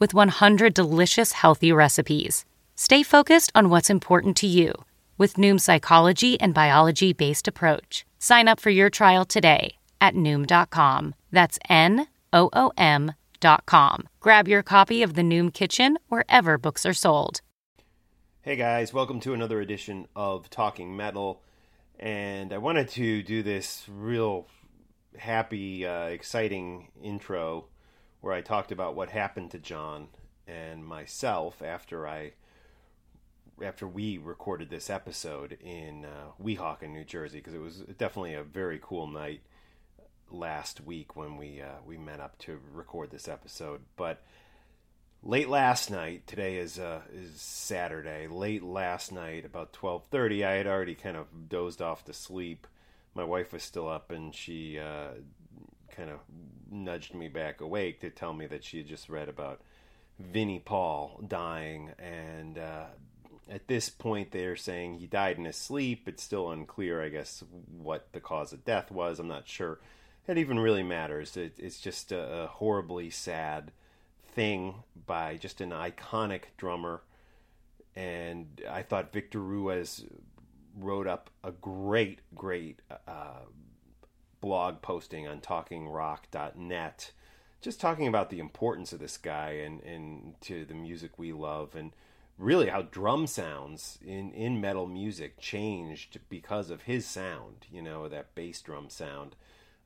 with 100 delicious healthy recipes. Stay focused on what's important to you with Noom's psychology and biology based approach. Sign up for your trial today at Noom.com. That's N O O M.com. Grab your copy of the Noom Kitchen wherever books are sold. Hey guys, welcome to another edition of Talking Metal. And I wanted to do this real happy, uh, exciting intro where I talked about what happened to John and myself after I after we recorded this episode in uh, Weehawken, New Jersey, because it was definitely a very cool night last week when we uh, we met up to record this episode. But late last night today is uh is saturday late last night about 12:30 i had already kind of dozed off to sleep my wife was still up and she uh kind of nudged me back awake to tell me that she had just read about Vinnie Paul dying and uh at this point they're saying he died in his sleep. It's still unclear i guess what the cause of death was. I'm not sure it even really matters. It, it's just a, a horribly sad thing by just an iconic drummer. And I thought Victor Ruiz wrote up a great, great uh, blog posting on talkingrock.net, just talking about the importance of this guy and, and to the music we love and really how drum sounds in, in metal music changed because of his sound, you know, that bass drum sound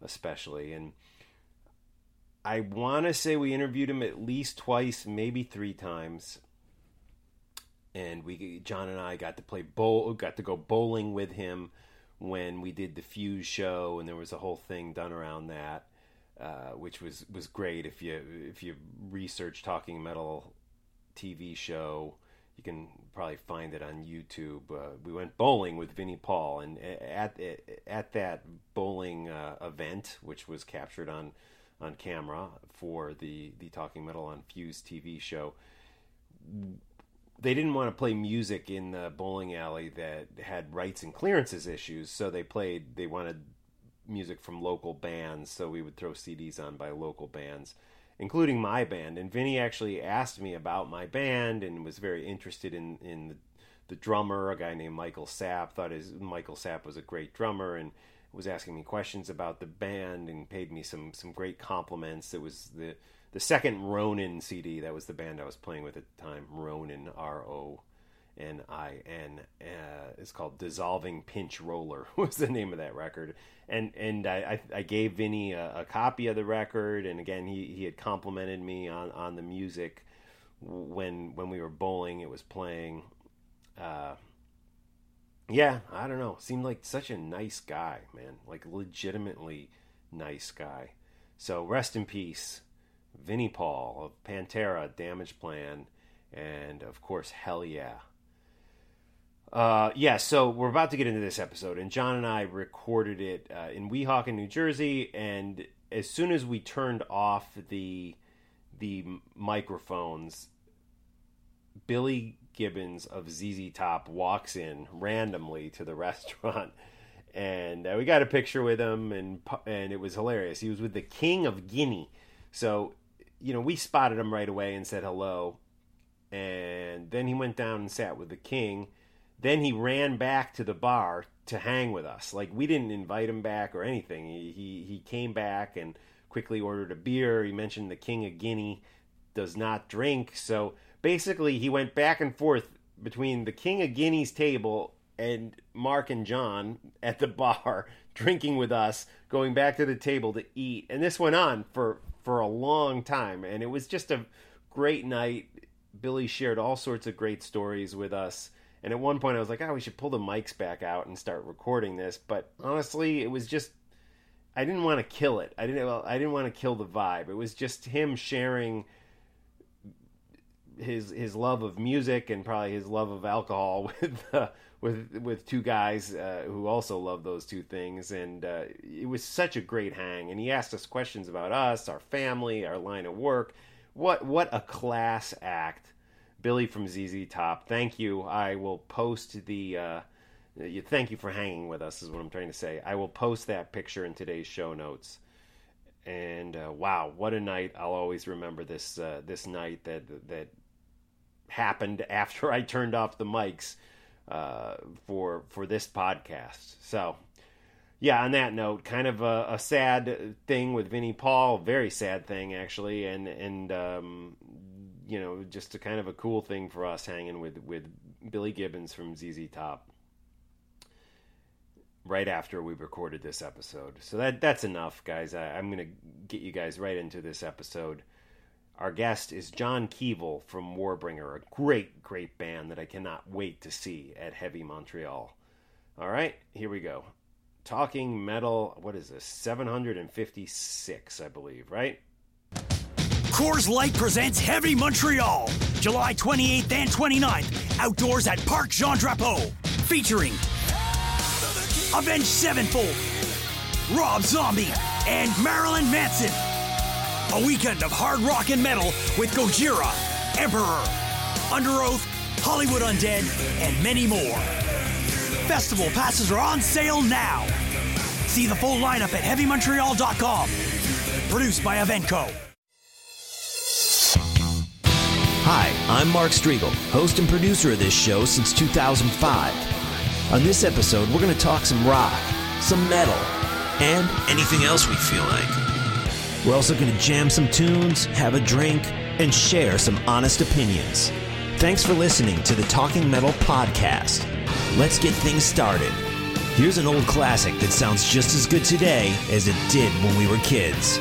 especially. And I want to say we interviewed him at least twice, maybe three times. And we, John and I, got to play bowl, got to go bowling with him when we did the Fuse show, and there was a whole thing done around that, uh, which was was great. If you if you research Talking Metal TV show, you can probably find it on YouTube. Uh, we went bowling with Vinnie Paul, and at at, at that bowling uh, event, which was captured on on camera for the the Talking Metal on Fuse TV show. They didn't want to play music in the bowling alley that had rights and clearances issues, so they played. They wanted music from local bands, so we would throw CDs on by local bands, including my band. And Vinnie actually asked me about my band and was very interested in in the, the drummer, a guy named Michael Sapp. Thought his Michael Sapp was a great drummer and was asking me questions about the band and paid me some some great compliments. It was the the second Ronin CD. That was the band I was playing with at the time. Ronin, R O N I N. Uh, it's called Dissolving Pinch Roller was the name of that record. And and I, I, gave Vinnie a, a, copy of the record. And again, he, he had complimented me on, on the music when when we were bowling. It was playing. Uh, yeah, I don't know. Seemed like such a nice guy, man. Like legitimately nice guy. So rest in peace, Vinnie Paul of Pantera, Damage Plan, and of course Hell Yeah. Uh, yeah, so we're about to get into this episode, and John and I recorded it uh, in Weehawken, New Jersey, and as soon as we turned off the the microphones, Billy Gibbons of ZZ Top walks in randomly to the restaurant, and uh, we got a picture with him, and and it was hilarious. He was with the King of Guinea, so you know we spotted him right away and said hello, and then he went down and sat with the King. Then he ran back to the bar to hang with us. Like we didn't invite him back or anything. He he, he came back and quickly ordered a beer. He mentioned the King of Guinea does not drink, so basically he went back and forth between the King of Guinea's table and Mark and John at the bar drinking with us, going back to the table to eat. And this went on for for a long time and it was just a great night. Billy shared all sorts of great stories with us. And at one point I was like, "Oh, we should pull the mics back out and start recording this." But honestly, it was just I didn't want to kill it. I didn't well, I didn't want to kill the vibe. It was just him sharing his his love of music and probably his love of alcohol with uh, with with two guys uh, who also love those two things, and uh, it was such a great hang. And he asked us questions about us, our family, our line of work. What what a class act, Billy from ZZ Top. Thank you. I will post the. Uh, thank you for hanging with us. Is what I'm trying to say. I will post that picture in today's show notes and uh, wow, what a night! I'll always remember this uh, this night that that happened after I turned off the mics uh, for for this podcast. So, yeah. On that note, kind of a, a, sad thing with Vinnie Paul. Very sad thing actually, and and um, you know just a kind of a cool thing for us hanging with with Billy Gibbons from ZZ Top. Right after we recorded this episode, so that that's enough, guys. I, I'm gonna get you guys right into this episode. Our guest is John Kevill from Warbringer, a great, great band that I cannot wait to see at Heavy Montreal. All right, here we go. Talking Metal, what is this? 756, I believe, right? Coors Light presents Heavy Montreal, July 28th and 29th, outdoors at Parc Jean Drapeau, featuring Avenged Sevenfold, Rob Zombie, and Marilyn Manson. A weekend of hard rock and metal with Gojira, Emperor, Underoath, Hollywood Undead, and many more. Festival passes are on sale now. See the full lineup at HeavyMontreal.com. Produced by Evenko. Hi, I'm Mark Strigl, host and producer of this show since 2005. On this episode, we're going to talk some rock, some metal, and anything else we feel like. We're also going to jam some tunes, have a drink, and share some honest opinions. Thanks for listening to the Talking Metal Podcast. Let's get things started. Here's an old classic that sounds just as good today as it did when we were kids.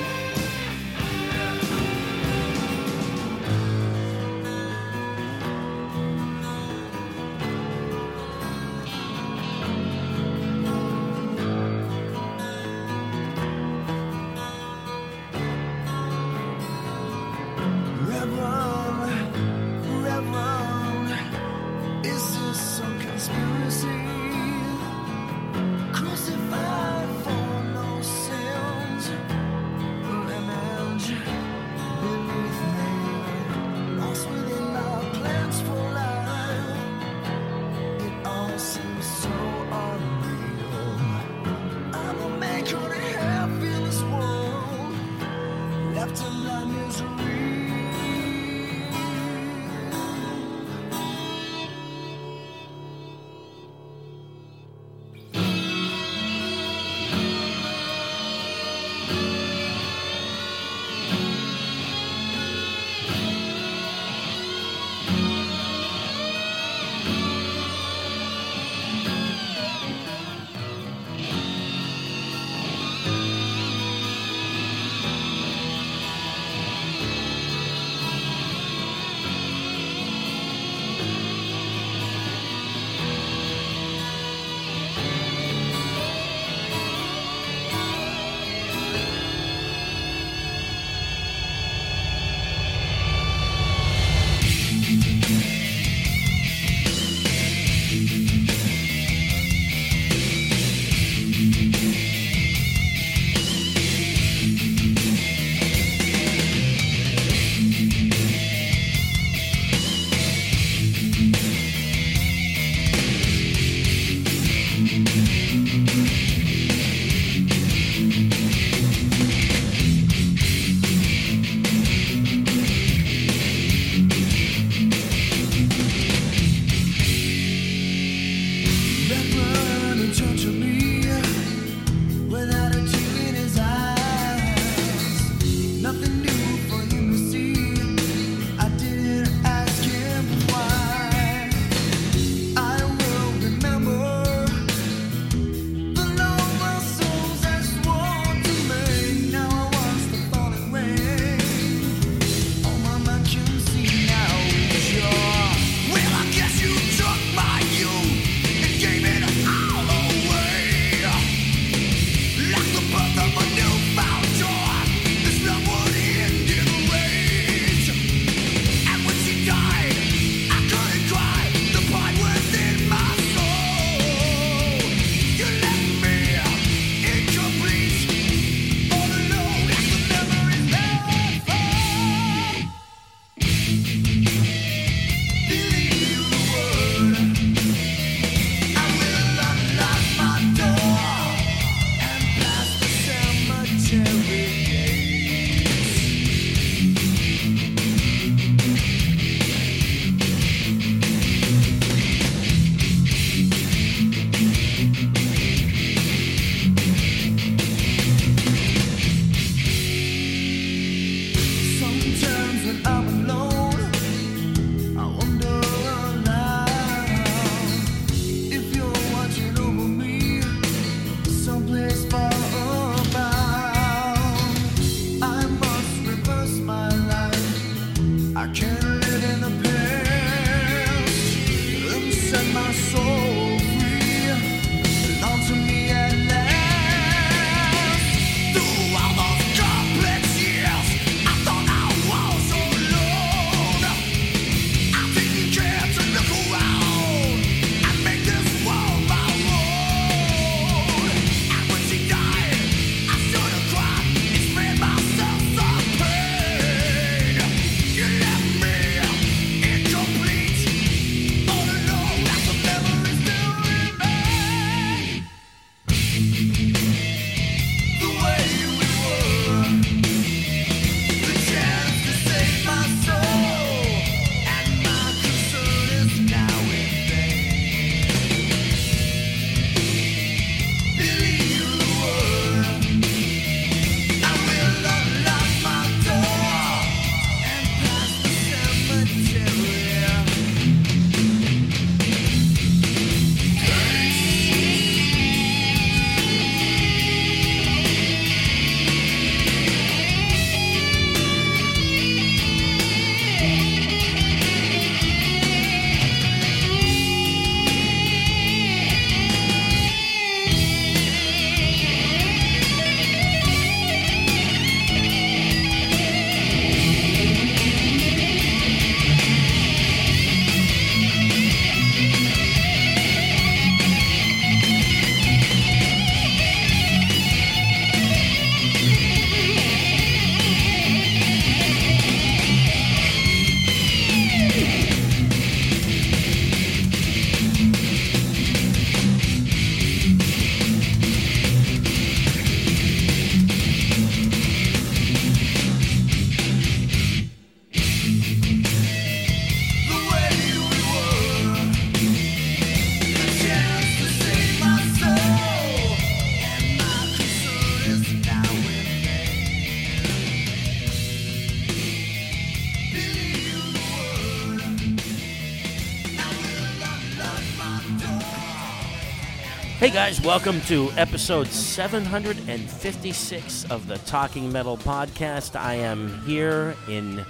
Guys, welcome to episode 756 of the Talking Metal podcast. I am here in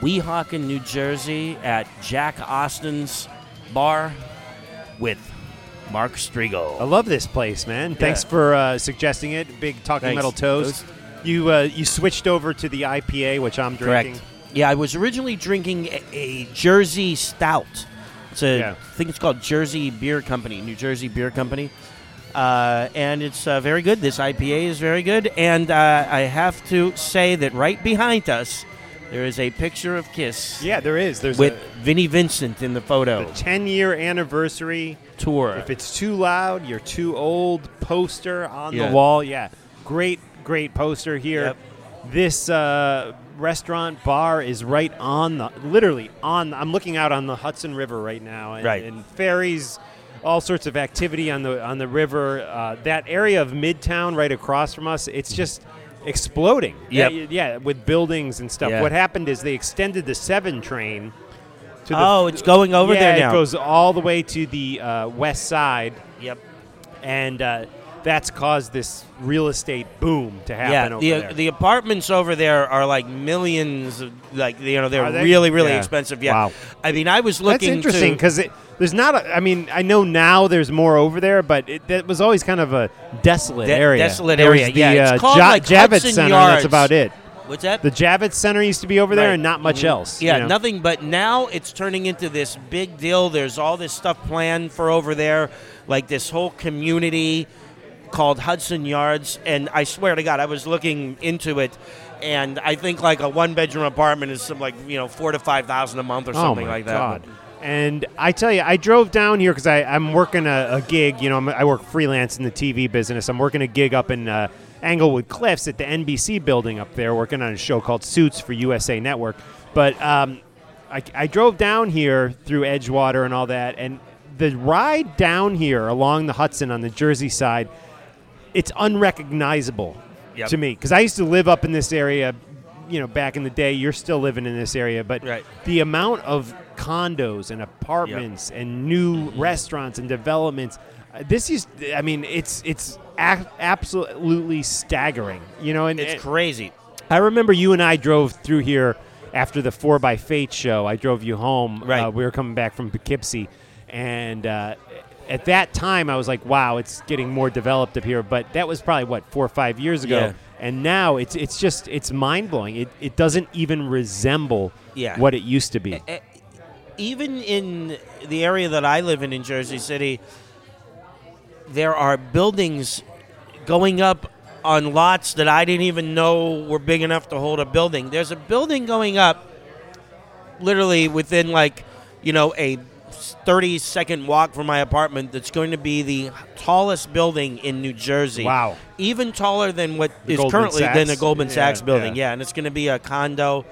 Weehawken, New Jersey at Jack Austin's bar with Mark Strigl. I love this place, man. Thanks for uh, suggesting it. Big talking Thanks. metal toes. You uh, you switched over to the IPA, which I'm drinking. Correct. Yeah, I was originally drinking a, a Jersey Stout. It's a, Yeah. I think it's called Jersey Beer Company, New Jersey Beer Company, uh, and it's uh, very good. This IPA is very good, and uh, I have to say that right behind us, there is a picture of Kiss Yeah, there is. There's with Vinnie Vincent in the photo the 10 year anniversary. tour. If it's too loud, you're too old. Poster on Yeah. the wall. Yeah, great, great poster here. Yep. This uh, restaurant bar is right on the, literally on. I'm looking out on the Hudson River right now, and, Right. and ferries, all sorts of activity on the on the river. Uh, that area of Midtown, right across from us, it's just exploding. Yep. Yeah, yeah, with buildings and stuff. Yeah. What happened is they extended the seven train. To the, Oh, it's going over yeah, there now. it goes all the way to the uh, west side yep. and uh, that's caused this real estate boom to happen Yeah, over the there. the apartments over there are like millions. Of, like you know, they're they? really really Yeah. expensive. Yeah. Wow. I mean, I was looking. that's interesting because there's not. A, I mean, I know now there's more over there, but it, that was always kind of a desolate De- area. desolate area, The, yeah. It's uh, called, like, Javits Hudson Center. Yards. That's about it. What's that? The Javits Center used to be over there, Right. and not much Mhm. else. Yeah, you know? nothing. But now it's turning into this big deal. There's all this stuff planned for over there, like this whole community called Hudson Yards. And I swear to God, I was looking into it, and I think like a one bedroom apartment is some like you know four to five thousand a month or something oh my like that. God. And I tell you, I drove down here because I'm working a, a gig. You know, I'm, I work freelance in the TV business. I'm working a gig up in uh, Englewood Cliffs at the NBC building up there, working on a show called Suits for USA Network. But um, I, I drove down here through Edgewater and all that, and the ride down here along the Hudson on the Jersey side, it's unrecognizable Yep. to me because I used to live up in this area. You know, back in the day, you're still living in this area, but Right. the amount of condos and apartments and new restaurants and developments, uh, this is, I mean, it's it's a- absolutely staggering. You know, and It's and crazy. I remember you and I drove through here after the Four by Fate show. I drove you home. Right. Uh, we were coming back from Poughkeepsie, and uh, at that time, I was like, "Wow, it's getting more developed up here." But that was probably what four or five years ago, Yeah. and now it's it's just it's mind blowing. It it doesn't even resemble Yeah. what it used to be. Even in the area that I live in in Jersey City, there are buildings going up on lots that I didn't even know were big enough to hold a building. There's a building going up literally within like, you know, a 30 second walk from my apartment that's going to be the tallest building in New Jersey. Wow. Even taller than what The is Goldman currently than the Goldman Yeah, Sachs building. yeah. Yeah, and it's going to be a condo.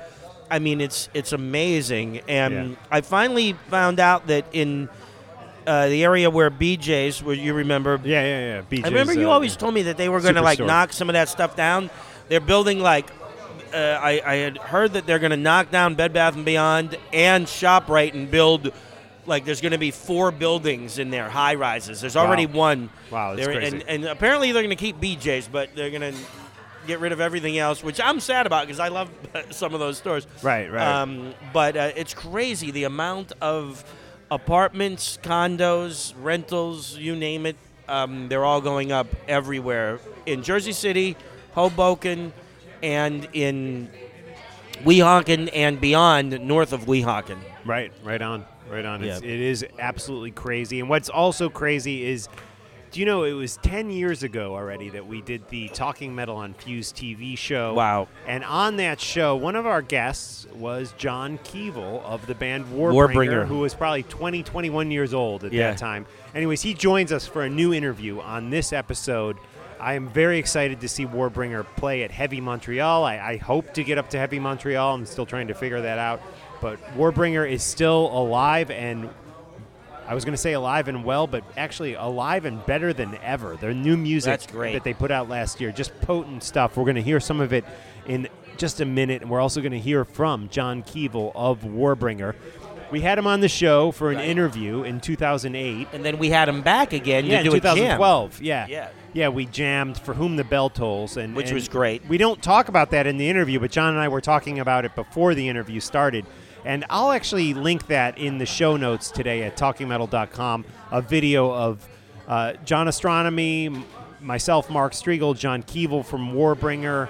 I mean, it's it's amazing, and Yeah. I finally found out that in uh, the area where BJ's, where you remember, Yeah, yeah, yeah. BJ's, I remember you uh, always told me that they were going to like knock some of that stuff down. They're building like. Uh, I, I had heard that they're going to knock down Bed Bath and Beyond and Shoprite and build like there's going to be four buildings in there, high rises. There's already Wow. one. Wow, that's They're- crazy. And, and apparently they're going to keep BJ's, but they're going to get rid of everything else, which I'm sad about because I love some of those stores. Right, right. Um, but uh, it's crazy the amount of apartments, condos, rentals, you name it. Um, they're all going up everywhere in Jersey City, Hoboken, and in Weehawken and beyond, north of Weehawken. Right, right on, right on. It's, Yeah. it is absolutely crazy. And what's also crazy is, do you know it was ten years ago already that we did the Talking Metal on Fuse TV show? Wow. And on that show, one of our guests was John Kevill of the band Warbringer, Warbringer. who was probably 20, 21 years old at Yeah. that time. Anyways, he joins us for a new interview on this episode. I am very excited to see Warbringer play at Heavy Montreal. I, I hope to get up to Heavy Montreal. I'm still trying to figure that out. But Warbringer is still alive and I was going to say alive and well, but actually alive and better than ever. Their new music that they put out last year, just potent stuff. We're going to hear some of it in just a minute, and we're also going to hear from John Kevill of Warbringer. We had him on the show for an interview in 2008. And then we had him back again Yeah, to in do a jam. 2012. Yeah. Yeah. Yeah, we jammed For Whom the Bell Tolls. and Which and was great. We don't talk about that in the interview, but John and I were talking about it before the interview started. And I'll actually link that in the show notes today at talkingmetal.com, a video of uh, John Ostronomy, myself, Mark Strigl, John Kevill from Warbringer.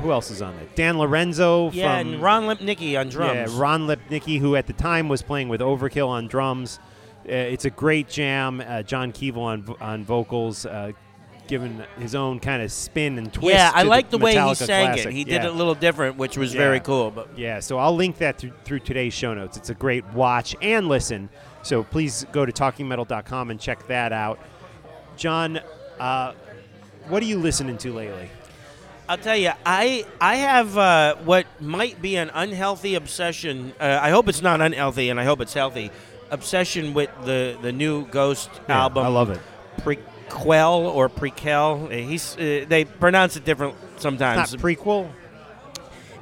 Who else is on it? Dan Lorenzo Yeah, from and Ron Lipnicki on drums. yeah, Ron Lipnicki, who at the time was playing with Overkill on drums. Uh, it's a great jam. Uh, John Kevill on on vocals, giving his own kind of spin and twist. yeah, I like the, way he sang classic. it. He yeah. did it a little different, which was Yeah. very cool. But Yeah, so I'll link that through, through today's show notes. It's a great watch and listen. So please go to talkingmetal.com and check that out. John, uh, what are you listening to lately? I'll tell you, I I have uh, what might be an unhealthy obsession. Uh, I hope it's not unhealthy, and I hope it's healthy. Obsession with the the new Ghost Yeah, album. I love it. Prequel or prequel. Uh, He's uh, they pronounce it different sometimes. Not prequel.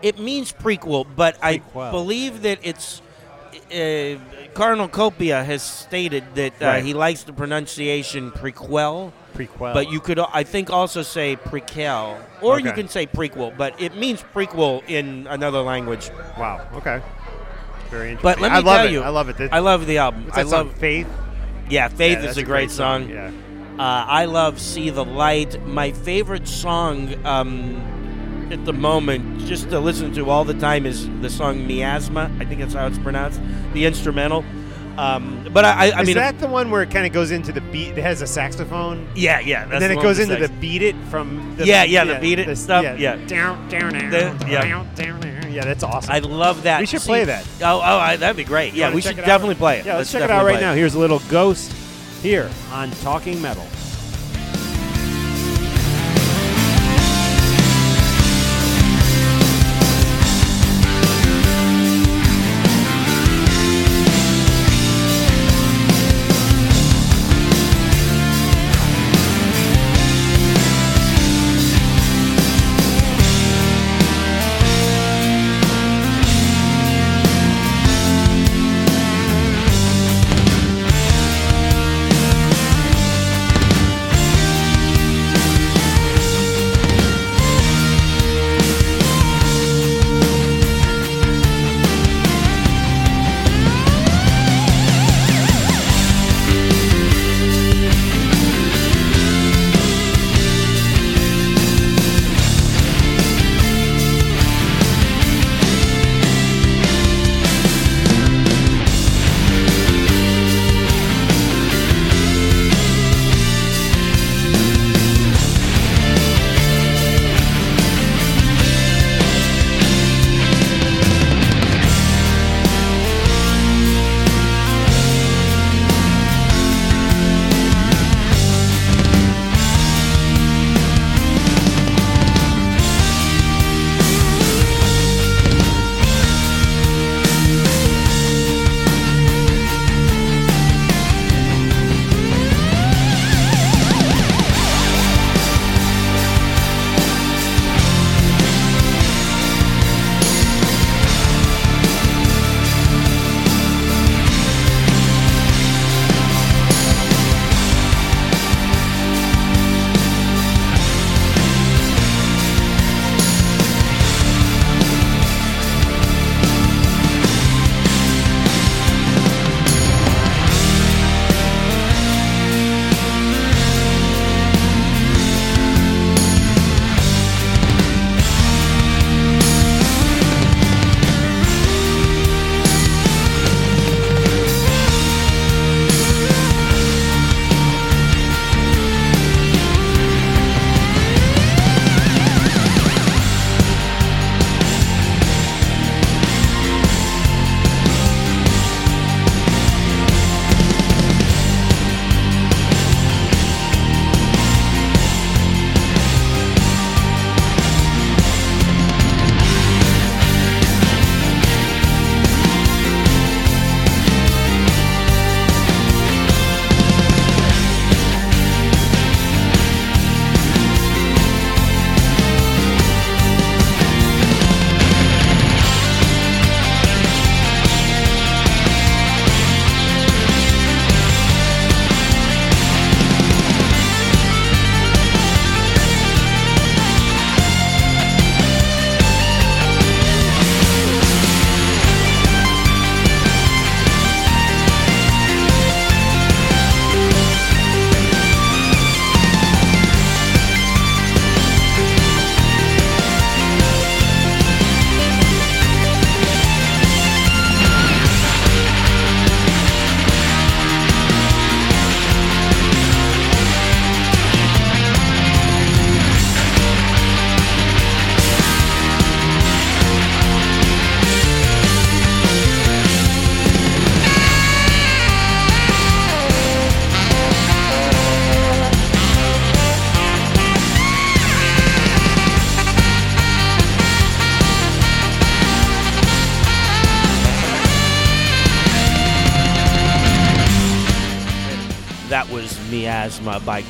it means prequel, but I believe that it's. Uh, Cardinal Copia has stated that uh, Right. he likes the pronunciation prequel. Prequel. But you could, I think, also say prequel, or you can say prequel, but it means prequel in another language. Wow. Okay. Very interesting. But let me I love tell it. you, I love it. I love the album. I song? love, Faith. yeah, Faith Yeah, is that's a great, song. Yeah. Uh, I love See the Light. My favorite song um, at the moment, just to listen to all the time, is the song Miasma. I think that's how it's pronounced. The instrumental. Um, but I, I, I is mean, that the one where it kind of goes into the beat? It has a saxophone, yeah, yeah. That's and then the it goes into the sex. beat it from. The, Yeah, yeah, the beat it stuff, yeah. Down, down, down, The- yeah. down, down, down. Yeah, that's awesome. I love that. We should See- play that. Oh, oh, I, that'd be great. You yeah, we should it out? definitely play it. Yeah, let's, check it out right play now. Here's a little ghost here on Talking Metal.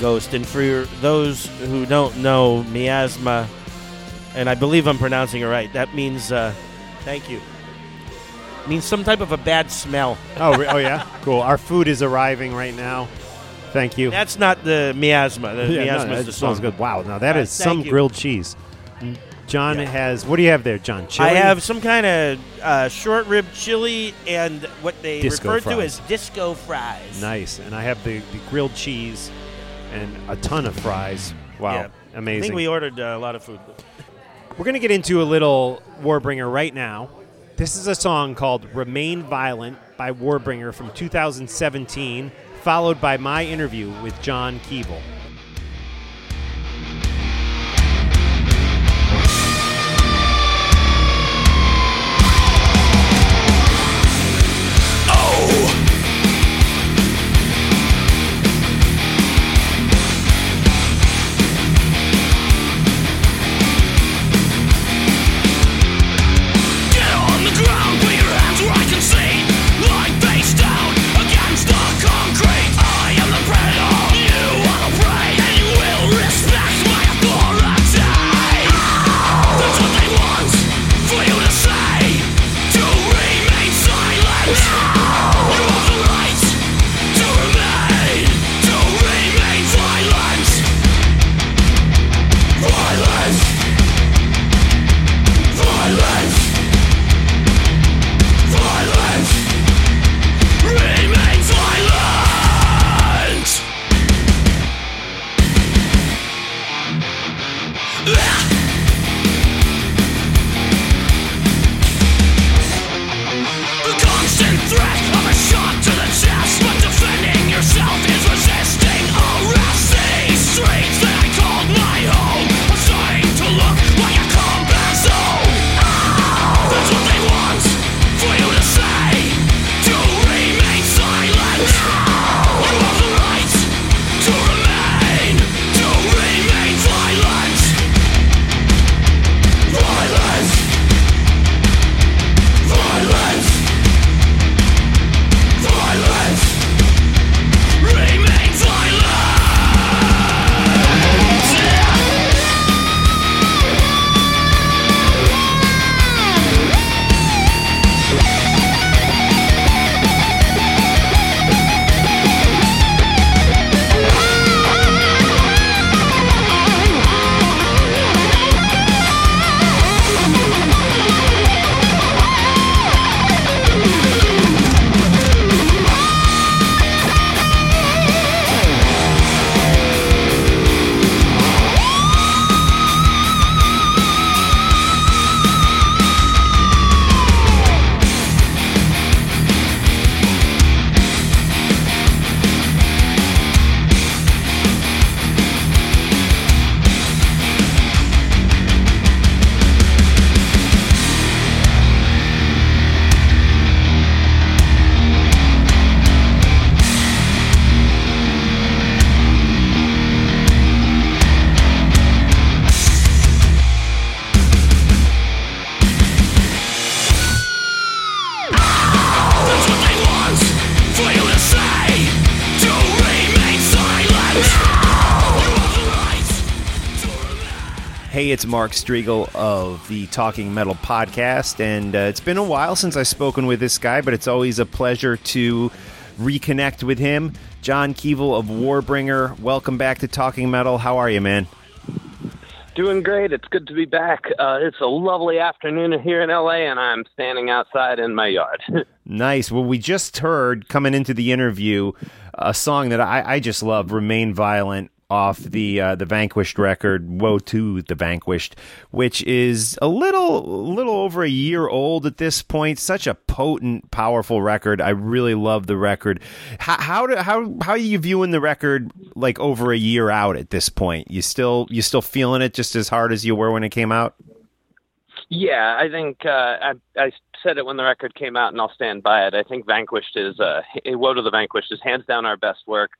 Ghost. And for those who don't know, Miasma, and I believe I'm pronouncing it right, that means, uh, thank you, means some type of a bad smell. Oh, re- oh yeah, cool. Our food is arriving right now. Thank you. That's not the miasma. The yeah, miasma no, is the good. Wow, now that Uh, is some you. grilled cheese. John Yeah. has. What do you have there, John? Chili? I have some kind of uh, short rib chili and what they Disco refer to as disco fries. nice, and I have the, the grilled cheese and a ton of fries. Wow, Yeah. amazing. I think we ordered uh, a lot of food. We're going to get into a little Warbringer right now. This is a song called Remain Violent by Warbringer from 2017, followed by my interview with John Kevill. Mark Strigl of the Talking Metal podcast, and uh, it's been a while since I've spoken with this guy, but it's always a pleasure to reconnect with him. John Kevill of Warbringer, welcome back to Talking Metal. How are you, man? Doing great. It's good to be back. Uh, it's a lovely afternoon here in LA, and I'm standing outside in my yard. Nice. Well, we just heard coming into the interview a song that I, I just love, "Remain Violent," off the uh, the Vanquished record, "Woe to the Vanquished," which is a little little over a year old at this point. Such a potent, powerful record. I really love the record. How how do, how how are you viewing the record like over a year out at this point? You still you still feeling it just as hard as you were when it came out? yeah, I think uh, I, I said it when the record came out, and I'll stand by it. I think Vanquished is uh, Woe to the Vanquished is hands down our best work.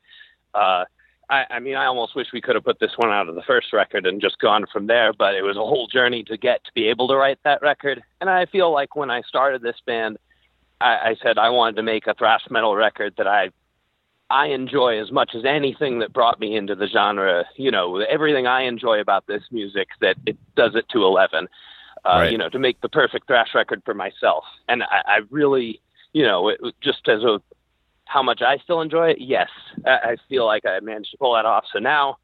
Uh, I, I mean, I almost wish we could have put this one out of the first record and just gone from there, but it was a whole journey to get to be able to write that record. And I feel like when I started this band, I, I said I wanted to make a thrash metal record that I I enjoy as much as anything that brought me into the genre. You know, everything I enjoy about this music that it does it to eleven. Uh, Right. You know, to make the perfect thrash record for myself, and I, I really, you know, it, just as a how much I still enjoy it. Yes, I, feel like I managed to pull that off. So now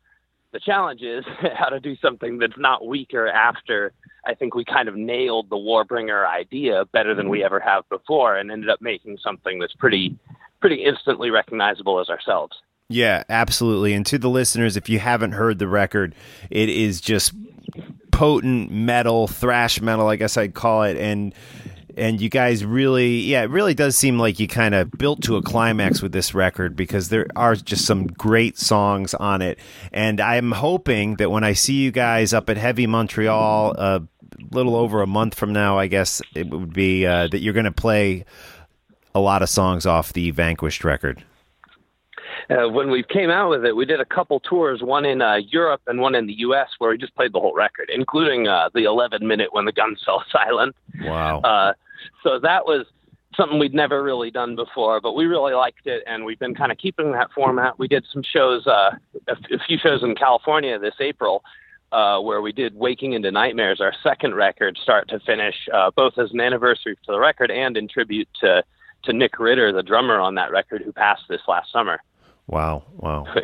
the challenge is how to do something that's not weaker after I think we kind of nailed the Warbringer idea better than we mm-hmm. ever have before and ended up making something that's pretty pretty instantly recognizable as ourselves. Yeah, absolutely. And to the listeners, if you haven't heard the record, it is just potent metal, thrash metal, I guess I'd call it. And and you guys really, yeah, it really does seem like you kind of built to a climax with this record because there are just some great songs on it. And I'm hoping that when I see you guys up at Heavy Montreal, a little over a month from now, I guess it would be uh, that you're going to play a lot of songs off the Vanquished record. Uh, when we came out with it, we did a couple tours, one in uh, Europe and one in the U.S., where we just played the whole record, including uh, the 11 minute when the guns fell silent. Wow. So that was something we'd never really done before, but we really liked it, and we've been kind of keeping that format. We did some shows, uh, a, f- a few shows in California this April, uh, where we did "Waking into Nightmares," our second record, start to finish, uh, both as an anniversary to the record and in tribute to to Nick Ritter, the drummer on that record, who passed this last summer, Wow. Wow.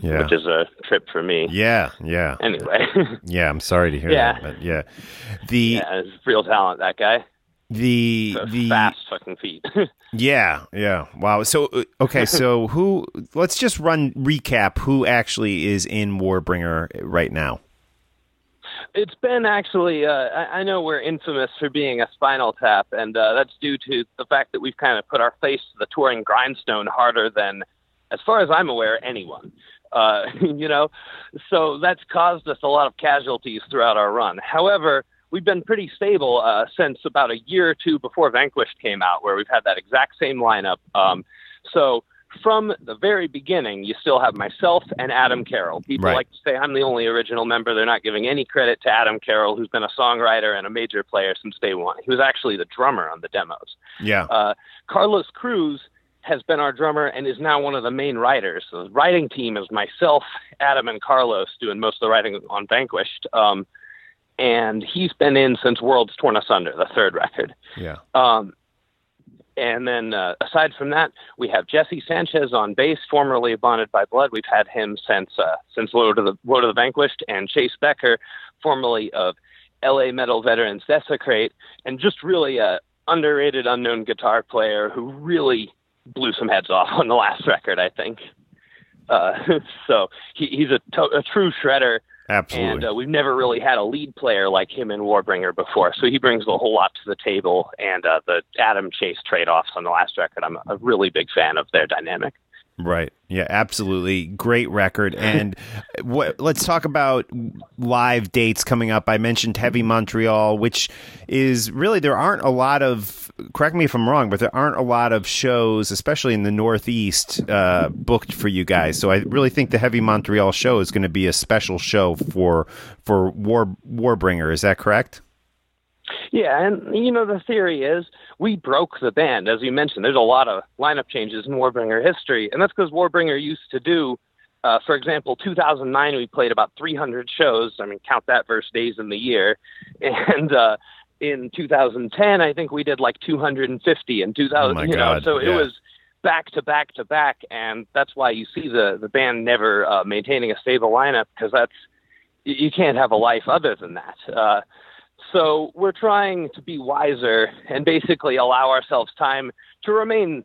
Yeah. which is a trip for me. Yeah, yeah, Anyway, yeah. I'm sorry to hear Yeah. that, but yeah, the yeah, real talent that guy. The the Fast fucking feet. yeah, yeah. Wow. So uh, okay, so who? Let's just run recap. Who actually is in Warbringer right now? It's been actually. Uh, I, I know we're infamous for being a Spinal Tap, and uh, that's due to the fact that we've kind of put our face to the touring grindstone harder than, as far as I'm aware, anyone. Uh, you know, so that's caused us a lot of casualties throughout our run. However, we've been pretty stable uh, since about a year or two before Vanquished came out, where we've had that exact same lineup. Um, so from the very beginning, you still have myself and Adam Carroll. People Right. like to say I'm the only original member. They're not giving any credit to Adam Carroll, who's been a songwriter and a major player since day one. He was actually the drummer on the demos. Yeah. Uh, Carlos Cruz has been our drummer and is now one of the main writers. So the writing team is myself, Adam, and Carlos doing most of the writing on Vanquished. Um, and he's been in since Worlds Torn Asunder, the third record. Yeah. Um, and then uh, aside from that, we have Jesse Sanchez on bass, formerly of Bonded by Blood. We've had him since uh, since Load of the Woe to the Vanquished, and Chase Becker, formerly of L.A. Metal Veterans Desecrate, and just really a underrated, unknown guitar player who really blew some heads off on the last record, I think. Uh, so he, he's a, to- a true shredder. Absolutely. And uh, we've never really had a lead player like him in Warbringer before, so he brings a whole lot to the table. And uh, the Adam Chase trade-offs on the last record, I'm a really big fan of their dynamic. Right. Yeah, absolutely. Great record. And what let's talk about live dates coming up. I mentioned Heavy Montreal, which is really there aren't a lot of correct me if I'm wrong, but there aren't a lot of shows, especially in the Northeast, uh, booked for you guys. So I really think the Heavy Montreal show is going to be a special show for for War Warbringer. Is that correct? Yeah, and you know the theory is we broke the band, as you mentioned. There's a lot of lineup changes in Warbringer history, and that's because Warbringer used to do, uh, for example, 2009 we played about 300 shows. I mean, count that versus days in the year, and uh, in 2010 I think we did like 250 and 2000. Oh you know, so yeah. it was back to back to back, and that's why you see the the band never uh, maintaining a stable lineup because that's you you can't have a life other than that. Uh, so we're trying to be wiser and basically allow ourselves time to remain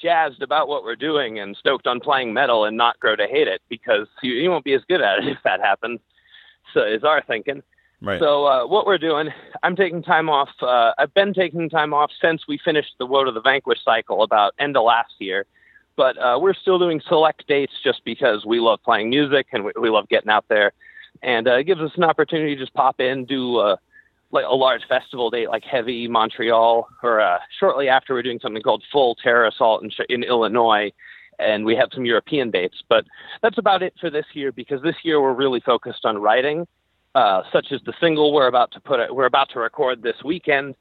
jazzed about what we're doing and stoked on playing metal and not grow to hate it because you, you won't be as good at it if that happens. So is our thinking. Right. So uh, what we're doing, I'm taking time off. Uh, I've been taking time off since we finished the Woe to the Vanquish cycle about end of last year. But uh, we're still doing select dates just because we love playing music and we, we love getting out there, and uh, it gives us an opportunity to just pop in, do uh, like a large festival date like Heavy Montreal, or uh, shortly after we're doing something called Full Terror Assault in, in Illinois, and we have some European dates. But that's about it for this year because this year we're really focused on writing, uh, such as the single we're about to put we're about to record this weekend,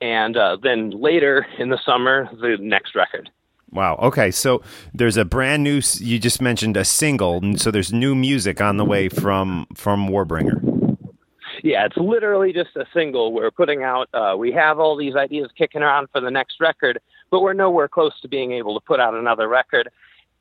and uh, then later in the summer the next record. Wow. Okay. So there's a brand new. You just mentioned a single, so there's new music on the way from from Warbringer. Yeah, it's literally just a single we're putting out. Uh, we have all these ideas kicking around for the next record, but we're nowhere close to being able to put out another record.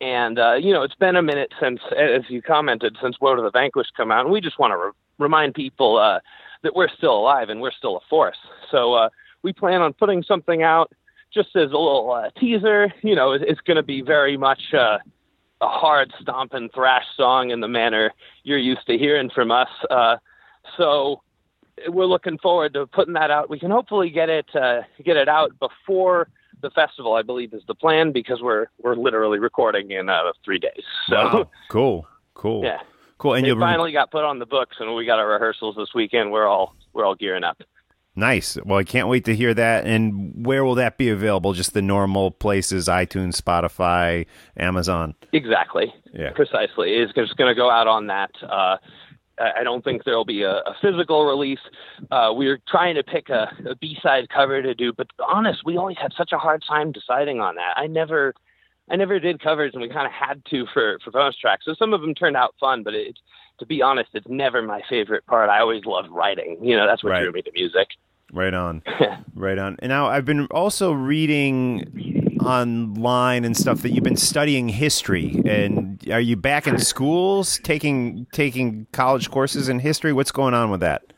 And uh, you know, it's been a minute since, as you commented, since Woe to the Vanquished come out, and we just want to re- remind people uh, that we're still alive and we're still a force. So uh, we plan on putting something out just as a little uh, teaser. You know, it, it's going to be very much uh, a hard stomping thrash song in the manner you're used to hearing from us. Uh, so we're looking forward to putting that out. We can hopefully get it uh, get it out before the festival. I believe is the plan because we're we're literally recording in uh, three days. So Wow. Cool. Cool. yeah, Cool. And you'll finally got put on the books, and we got our rehearsals this weekend. We're all we're all gearing up. nice. Well, I can't wait to hear that. And where will that be available? Just the normal places: iTunes, Spotify, Amazon. Exactly. Yeah. Precisely. It's just going to go out on that. Uh, I don't think there'll be a, a physical release. Uh, we are trying to pick a, a B-side cover to do, but honest, we always had such a hard time deciding on that. I never, I never did covers, and we kind of had to for for bonus tracks. So some of them turned out fun, but it, to be honest, it's never my favorite part. I always loved writing. You know, that's what Right. drew me to music. Right on. right on. And now I've been also reading online and stuff that you've been studying history. And are you back in schools taking taking college courses in history? What's going on with that?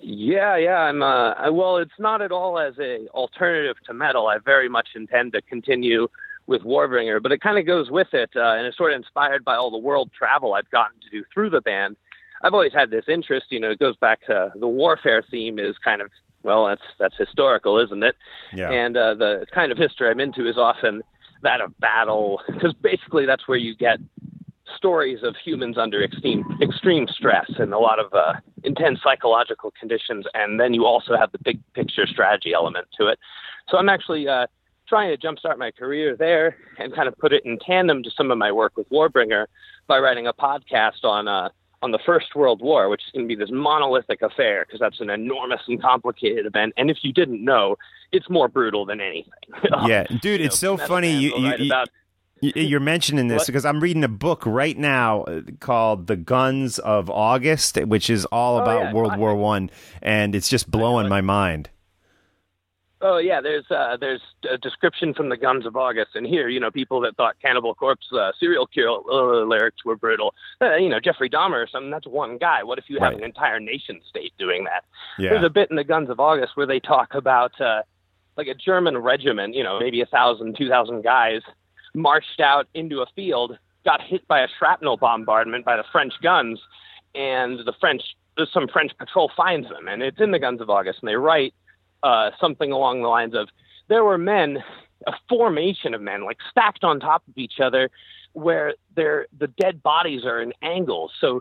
Yeah, yeah. I'm. Uh, I, well, it's not at all as a alternative to metal. I very much intend to continue with Warbringer, but it kind of goes with it, uh, and it's sort of inspired by all the world travel I've gotten to do through the band. I've always had this interest. You know, it goes back to the warfare theme is kind of well, that's that's historical, isn't it? Yeah. And uh, the kind of history I'm into is often that of battle, because basically that's where you get stories of humans under extreme extreme stress and a lot of uh, intense psychological conditions, and then you also have the big picture strategy element to it. So I'm actually uh, trying to jumpstart my career there and kind of put it in tandem to some of my work with Warbringer by writing a podcast on uh, on the First World War, which is going to be this monolithic affair because that's an enormous and complicated event. And if you didn't know, it's more brutal than anything. Yeah, dude, it's so funny you, you, write you You're mentioning this What? because I'm reading a book right now uh, called "The Guns of August," which is all Oh, about yeah, World. War One, and it's just blowing my mind. Oh yeah, there's uh, there's a description from the Guns of August, and here, you know, people that thought Cannibal Corpse uh, serial kill uh, lyrics were brutal. Uh, you know, Jeffrey Dahmer or something. That's one guy. What if you have Right. an entire nation state doing that? Yeah, There's a bit in the Guns of August where they talk about uh, like a German regiment, you know, maybe a thousand, two thousand guys marched out into a field, got hit by a shrapnel bombardment by the French guns, and the French, some French patrol finds them, and it's in the Guns of August, and they write uh, something along the lines of, there were men, a formation of men, like stacked on top of each other, where they're, the dead bodies are in angles. So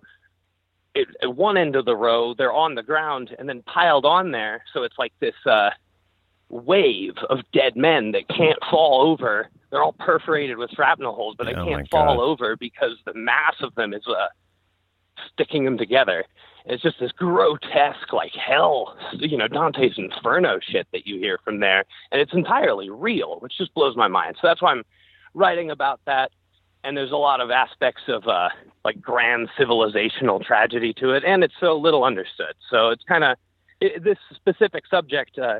it, at one end of the row, they're on the ground and then piled on there. So it's like this uh, wave of dead men that can't fall over. They're all perforated with shrapnel holes, but they Oh, can't fall over because the mass of them is uh, sticking them together. It's just this grotesque, like hell, you know, Dante's Inferno shit that you hear from there, and it's entirely real, which just blows my mind. So that's why I'm writing about that. And there's a lot of aspects of uh, like grand civilizational tragedy to it, and it's so little understood. So it's kind of it, this specific subject uh,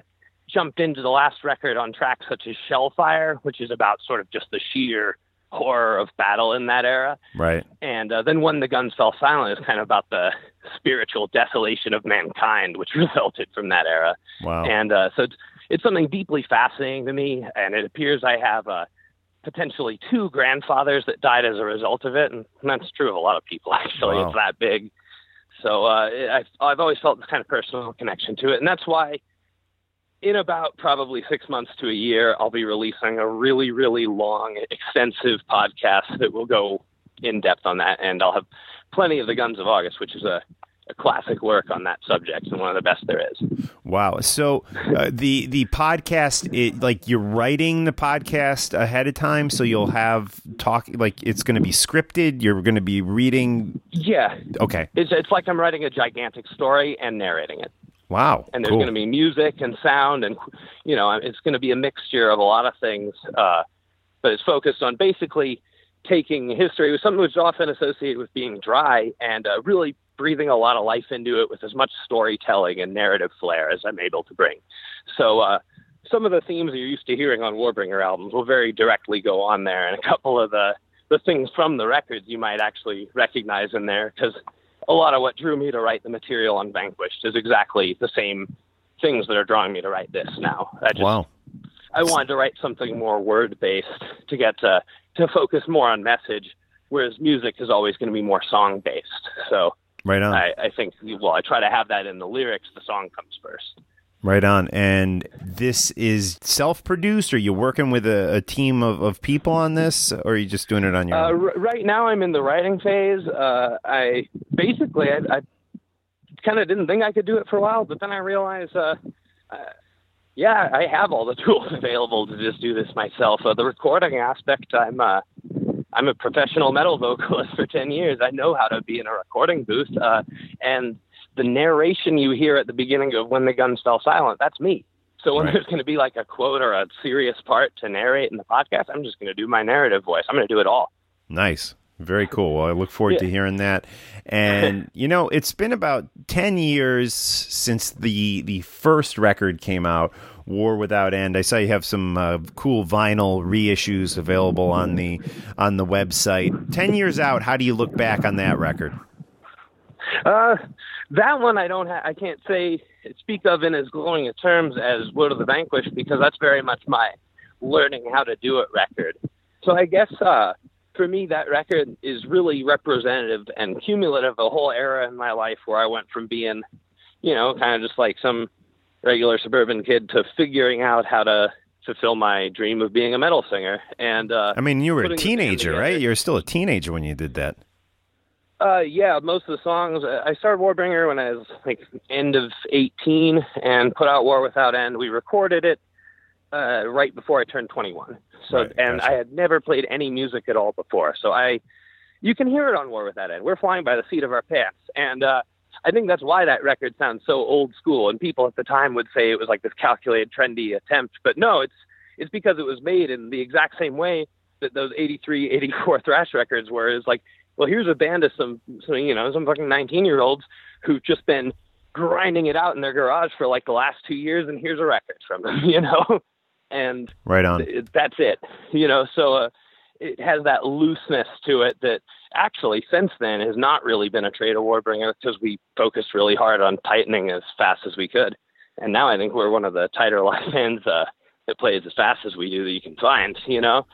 jumped into the last record on tracks such as Shellfire, which is about sort of just the sheer horror of battle in that era. right. And uh, then when the guns fell silent is kind of about the spiritual desolation of mankind, which resulted from that era. Wow. And uh, so it's, it's something deeply fascinating to me. And it appears I have uh, potentially two grandfathers that died as a result of it. And that's true of a lot of people, actually. Wow. It's that big. So uh, I've, I've always felt this kind of personal connection to it. And that's why in about probably six months to a year, I'll be releasing a really, really long, extensive podcast that will go in depth on that. And I'll have plenty of the Guns of August, which is a, a classic work on that subject and one of the best there is. Wow. So uh, the the podcast, it, like you're writing the podcast ahead of time, so you'll have talk like it's going to be scripted. You're going to be reading. Yeah, Okay. it's, it's like I'm writing a gigantic story and narrating it. Wow. and there's cool. going to be music and sound and you know it's going to be a mixture of a lot of things uh, but it's focused on basically taking history with something which is often associated with being dry and uh, really breathing a lot of life into it with as much storytelling and narrative flair as I'm able to bring. So uh, some of the themes you're used to hearing on Warbringer albums will very directly go on there, and a couple of the the things from the records you might actually recognize in there because a lot of what drew me to write the material on Vanquished is exactly the same things that are drawing me to write this now. I just, Wow. I wanted to write something more word based to get to to focus more on message, whereas music is always going to be more song based. So Right on. I, I think well, I try to have that in the lyrics. The song comes first. Right on. And this is self produced? Are you working with a, a team of, of people on this? Or are you just doing it on your Uh, own? r- right now, I'm in the writing phase. Uh, I basically I, I kind of didn't think I could do it for a while, but then I realized, uh, uh, yeah, I have all the tools available to just do this myself. Uh, the recording aspect, I'm uh, I'm a professional metal vocalist for ten years. I know how to be in a recording booth, uh, and the narration you hear at the beginning of When the Guns Fell Silent, that's me. So when Right. there's going to be like a quote or a serious part to narrate in the podcast, I'm just going to do my narrative voice. I'm going to do it all. Nice. Very cool. Well, I look forward Yeah. to hearing that. And you know, it's been about ten years since the the first record came out, War Without End. I saw you have some uh, cool vinyl reissues available on the on the website. Ten years out, how do you look back on that record? Uh, that one I don't ha- I can't say speak of in as glowing a terms as Woe to the Vanquished because that's very much my learning how to do it record. So I guess uh, for me that record is really representative and cumulative of a whole era in my life where I went from being, you know, kind of just like some regular suburban kid to figuring out how to fulfill my dream of being a metal singer. And uh, I mean, you were a putting the band teenager, right? You were still a teenager when you did that. Uh, yeah, most of the songs. I started Warbringer when I was like end of 18 and put out War Without End. We recorded it uh, right before I turned 21. So, Right, and gotcha. I had never played any music at all before. So I, you can hear it on War Without End. We're flying by the seat of our pants, and uh, I think that's why that record sounds so old school. And people at the time would say it was like this calculated, trendy attempt, but no, it's it's because it was made in the exact same way that those 83, 84 thrash records were. Is like well, here's a band of some, some you know, some fucking 19 year olds who've just been grinding it out in their garage for like the last two years, and here's a record from them, you know, and Right on. it, that's it, you know. So uh, it has that looseness to it that actually since then has not really been a trade of Warbringer because we focused really hard on tightening as fast as we could, and now I think we're one of the tighter live bands uh, that plays as fast as we do that you can find, you know.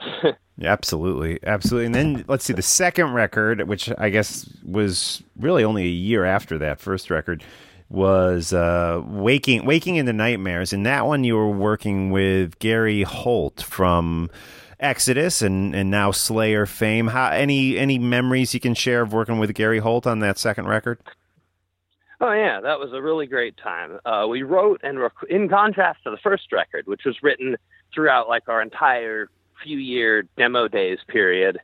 Yeah, absolutely, absolutely. And then let's see the second record, which I guess was really only a year after that first record, was uh, "Waking Waking into Nightmares." And that one, you were working with Gary Holt from Exodus and and now Slayer fame. How any any memories you can share of working with Gary Holt on that second record? Oh yeah, that was a really great time. Uh, we wrote and rec- in contrast to the first record, which was written throughout like our entire few year demo days period.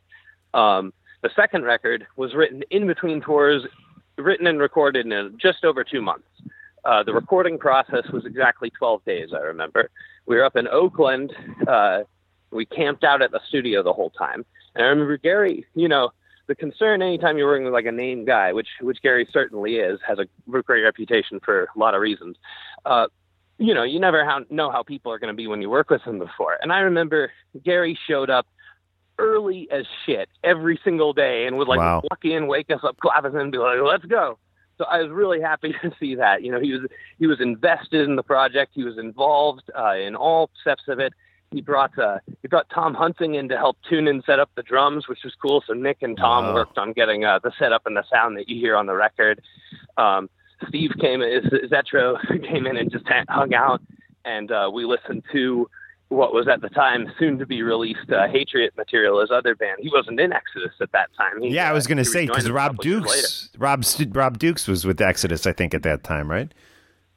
Um, the second record was written in between tours, written and recorded in just over two months. Uh, the recording process was exactly 12 days, I remember. We were up in Oakland. Uh, we camped out at the studio the whole time. And I remember Gary, you know, the concern anytime you're working with like a name guy, which which Gary certainly is, has a great reputation for a lot of reasons. Uh, you know, you never how, know how people are going to be when you work with them before. And I remember Gary showed up early as shit every single day and would like Wow. walk in, wake us up, clap us in, and be like, "Let's go." So I was really happy to see that. You know, he was he was invested in the project. He was involved uh, in all steps of it. He brought uh, he brought Tom Hunting in to help tune and set up the drums, which was cool. So Nick and Tom Wow. worked on getting uh, the setup and the sound that you hear on the record. Um, Steve came, Zetro came in and just hung out, and uh, we listened to what was at the time soon to be released uh, Hatriot material, his other band. He wasn't in Exodus at that time. He, Yeah, I was uh, going to say because Rob couple years later. Dukes, Rob Rob Dukes was with Exodus, I think, at that time, right?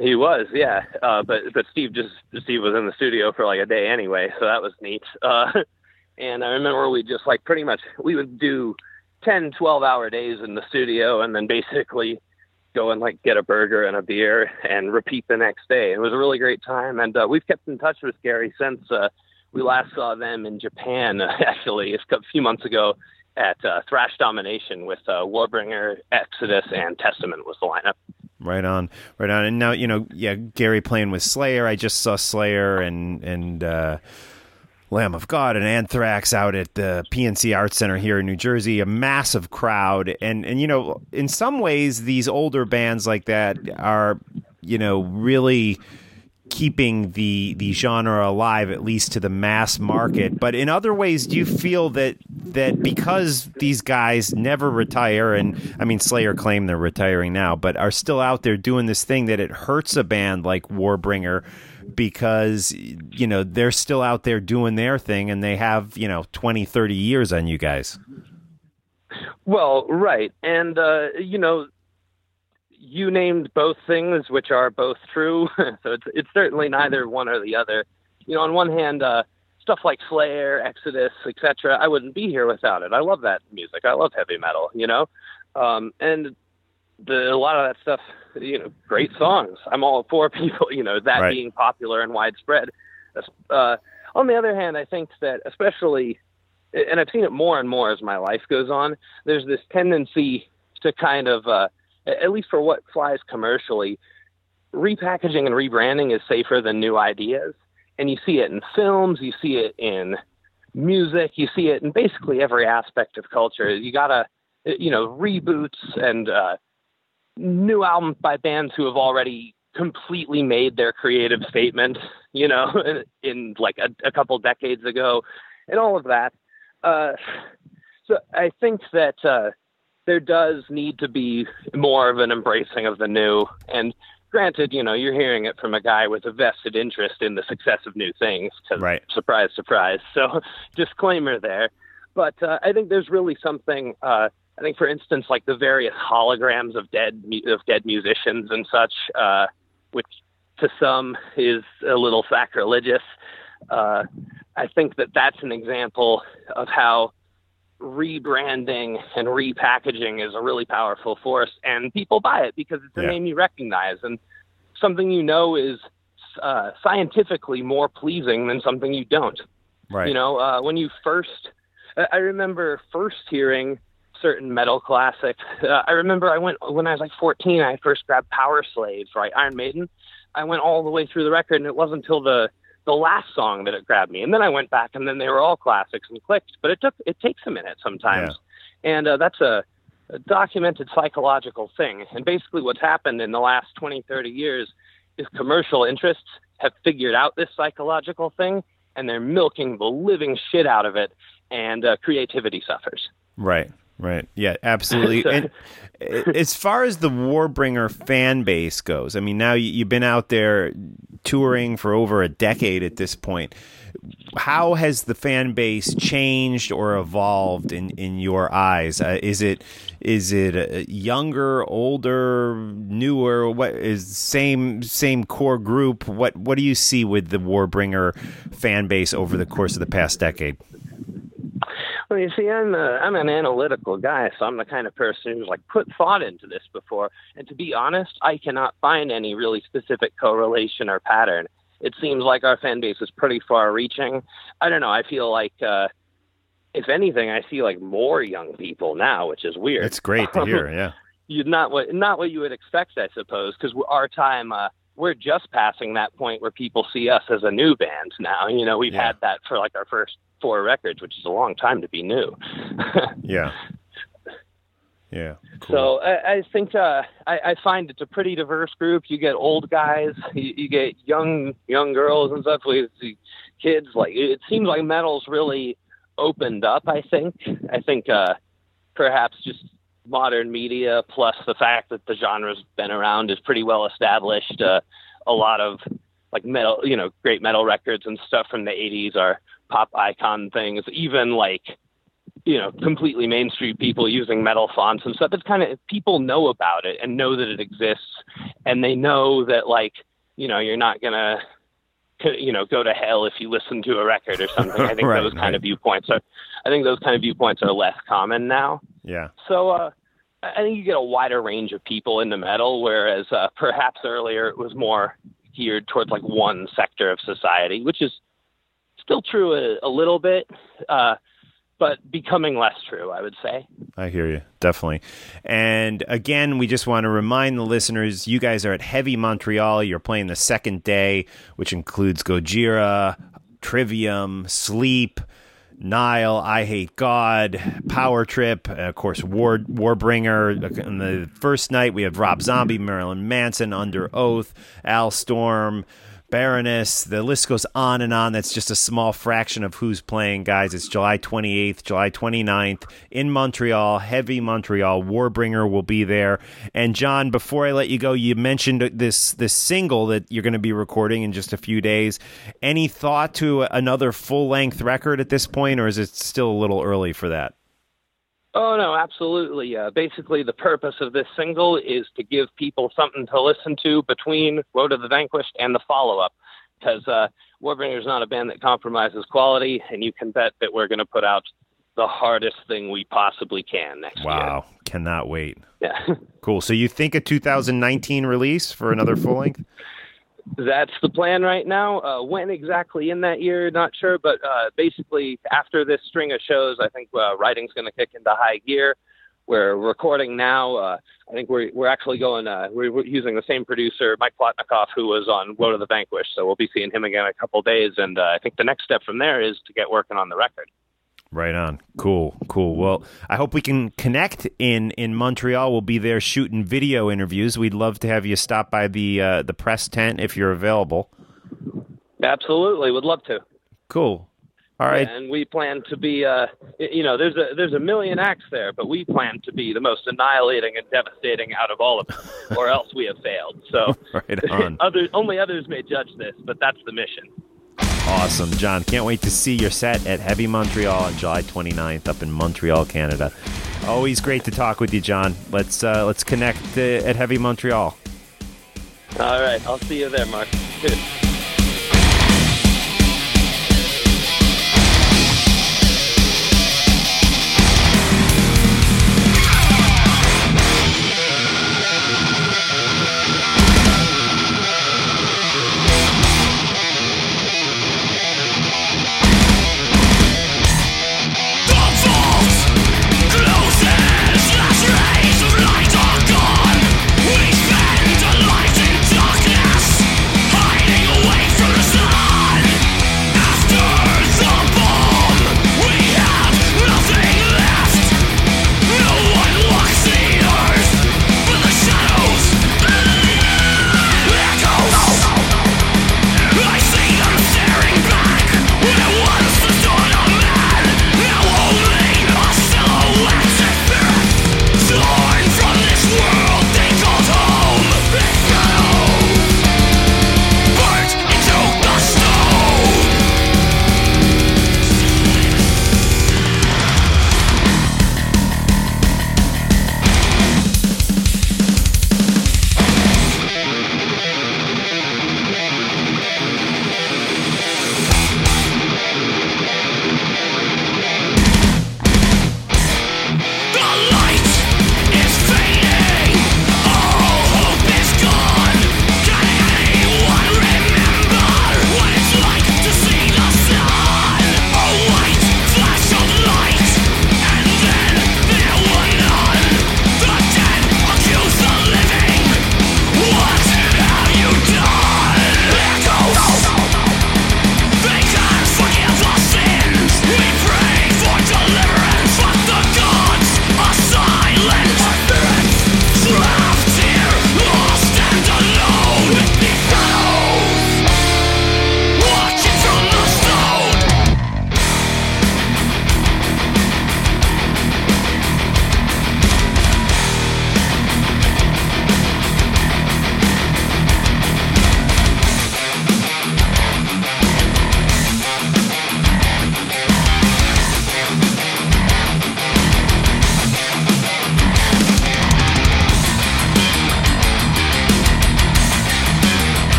He was, yeah. Uh, but but Steve just Steve was in the studio for like a day anyway, so that was neat. Uh, and I remember we just like pretty much we would do 10, 12 hour days in the studio, and then basically go and like get a burger and a beer and repeat the next day. It was a really great time, and uh, we've kept in touch with Gary since. Uh, we last saw them in Japan actually a few months ago at uh, Thrash Domination with uh, Warbringer, Exodus, and Testament was the lineup. Right on, right on. And now you know, yeah, Gary playing with Slayer. I just saw Slayer and and uh, Lamb of God and Anthrax out at the PNC Arts Center here in New Jersey. A massive crowd, and and you know, in some ways, these older bands like that are you know really keeping the the genre alive at least to the mass market but in other ways do you feel that that because these guys never retire and I mean Slayer claim they're retiring now but are still out there doing this thing that it hurts a band like Warbringer because you know they're still out there doing their thing and they have you know 20 30 years on you guys well right and uh you know you named both things, which are both true. so it's it's certainly neither one or the other. You know, on one hand, uh, stuff like Slayer, Exodus, etc. I wouldn't be here without it. I love that music. I love heavy metal. You know, um, and the, a lot of that stuff. You know, great songs. I'm all for people. You know, that Right. being popular and widespread. Uh, on the other hand, I think that especially, and I've seen it more and more as my life goes on. There's this tendency to kind of uh, at least for what flies commercially, repackaging and rebranding is safer than new ideas. And you see it in films, you see it in music, you see it in basically every aspect of culture. You gotta, you know, reboots and uh, new albums by bands who have already completely made their creative statement, you know, in like a, a couple decades ago, and all of that. Uh, so I think that uh, there does need to be more of an embracing of the new. And granted, you know, you're hearing it from a guy with a vested interest in the success of new things. Right. Surprise, surprise. So, disclaimer there. But uh, I think there's really something. I think, for instance, like the various holograms of dead of dead musicians and such, uh, which to some is a little sacrilegious. Uh, I think that that's an example of how rebranding and repackaging is a really powerful force, and people buy it because it's a Yeah. name you recognize and something you know is uh, scientifically more pleasing than something you don't. right You know, uh, when you first, I remember first hearing certain metal classics. Uh, I remember I went when I was like 14. I first grabbed Power Slaves, right, Iron Maiden. I went all the way through the record, and it wasn't until the the last song that it grabbed me. And then I went back, and then they were all classics and clicked. But it took it takes a minute sometimes, and uh, that's a, a documented psychological thing. And basically, what's happened in the last 20, 30 years is commercial interests have figured out this psychological thing, and they're milking the living shit out of it, and uh, creativity suffers. Right, right. Yeah, absolutely. and uh, as far as the Warbringer fan base goes, I mean, now you- you've been out there touring for over a decade at this point. How has the fan base changed or evolved in, in your eyes? Uh, is it is it uh, younger, older, newer? What is same same core group? What what do you see with the Warbringer fan base over the course of the past decade? Well, you see, I'm a, I'm an analytical guy, so I'm the kind of person who's like put thought into this before. And to be honest, I cannot find any really specific correlation or pattern. It seems like our fan base is pretty far-reaching. I don't know. I feel like, uh, if anything, I see like more young people now, which is weird. It's great to hear. Yeah. you not what not what you would expect, I suppose, because our time uh, we're just passing that point where people see us as a new band now. You know, we've Yeah. had that for like our first four records, which is a long time to be new. Yeah. Yeah. Cool. So I, I think uh, I, I find it's a pretty diverse group. You get old guys, you, you get young young girls and stuff. We see kids. Like it seems like metal's really opened up. I think. I think uh, perhaps just modern media plus the fact that the genre's been around is pretty well established. Uh, a lot of like metal, you know, great metal records and stuff from the '80s are pop icon things. Even like you know, completely mainstream people using metal fonts and stuff. It's kind of people know about it and know that it exists, and they know that like you know you're not gonna you know go to hell if you listen to a record or something. I think Right, those kind right. of viewpoints are I think those kind of viewpoints are less common now. yeah. So uh, I I think you get a wider range of people into metal, whereas uh, perhaps earlier it was more geared towards like one sector of society, which is still true a, a little bit, uh, but becoming less true, I would say. I hear you, definitely. And again, we just want to remind the listeners you guys are at Heavy Montreal. You're playing the second day, which includes Gojira, Trivium, Sleep. Nile, I Hate God, Power Trip, of course, War Warbringer. On the first night, we have Rob Zombie, Marilyn Manson, Under Oath, Alestorm, Baroness. The list goes on and on. That's just a small fraction of who's playing, guys. It's July 28th, July 29th in Montreal, heavy Montreal. Warbringer will be there. And John, before I let you go, you mentioned this this single that you're going to be recording in just a few days. Any thought to another full length record at this point, or is it still a little early for that? Oh no, absolutely. Uh, basically, the purpose of this single is to give people something to listen to between Woe to the Vanquished and the follow-up, because uh, Warbringer is not a band that compromises quality, and you can bet that we're going to put out the hardest thing we possibly can next wow. year. Wow, cannot wait. Yeah. cool. So you think a 2019 release for another full length? That's the plan right now. Uh, when exactly in that year, not sure, but uh, basically after this string of shows, I think uh, writing's going to kick into high gear. We're recording now. Uh, I think we're we're actually going. Uh, we're, using the same producer, Mike Plotnikoff, who was on Woe to the Vanquished. So we'll be seeing him again in a couple days. And uh, I think the next step from there is to get working on the record. Right on. Cool, cool. Well, I hope we can connect in in Montreal. We'll be there shooting video interviews. We'd love to have you stop by the uh, the press tent if you're available. Absolutely, would love to. Cool. All right. Yeah, and we plan to be, uh, you know, there's a there's a million acts there, but we plan to be the most annihilating and devastating out of all of them, or else we have failed. So, right on. other only others may judge this, but that's the mission. Awesome, John. Can't wait to see your set at Heavy Montreal on July 29th up in Montreal, Canada. Always great to talk with you, John. Let's uh, let's connect uh, at Heavy Montreal. All right, I'll see you there, Mark. Hiding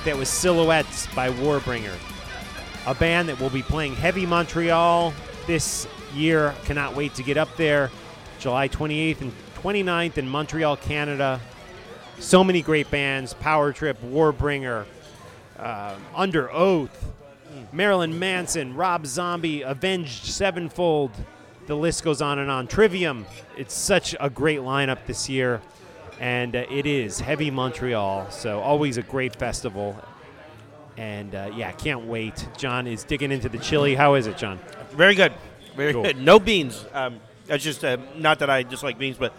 that was Silhouettes by Warbringer, a band that will be playing Heavy Montreal this year. Cannot wait to get up there. July 28th and 29th in Montreal, Canada. So many great bands Power Trip, Warbringer, uh, Under Oath, Marilyn Manson, Rob Zombie, Avenged Sevenfold. The list goes on and on. Trivium. It's such a great lineup this year. And uh, it is Heavy Montreal. So always a great festival. And uh, yeah, can't wait. John is digging into the chili. How is it, John? Very good. Very Cool. good. No beans. Um, that's just uh, not that I dislike beans, but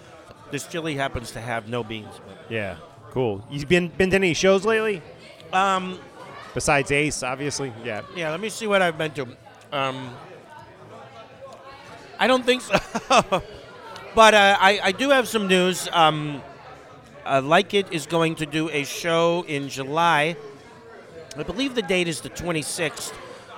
this chili happens to have no beans. Yeah, cool. You been been to any shows lately? Um, Besides Ace, obviously. Yeah. yeah, let me see what I've been to. Um, I don't think so. but uh, I, I do have some news. Um, uh, like It is going to do a show in July. I believe the date is the 26th.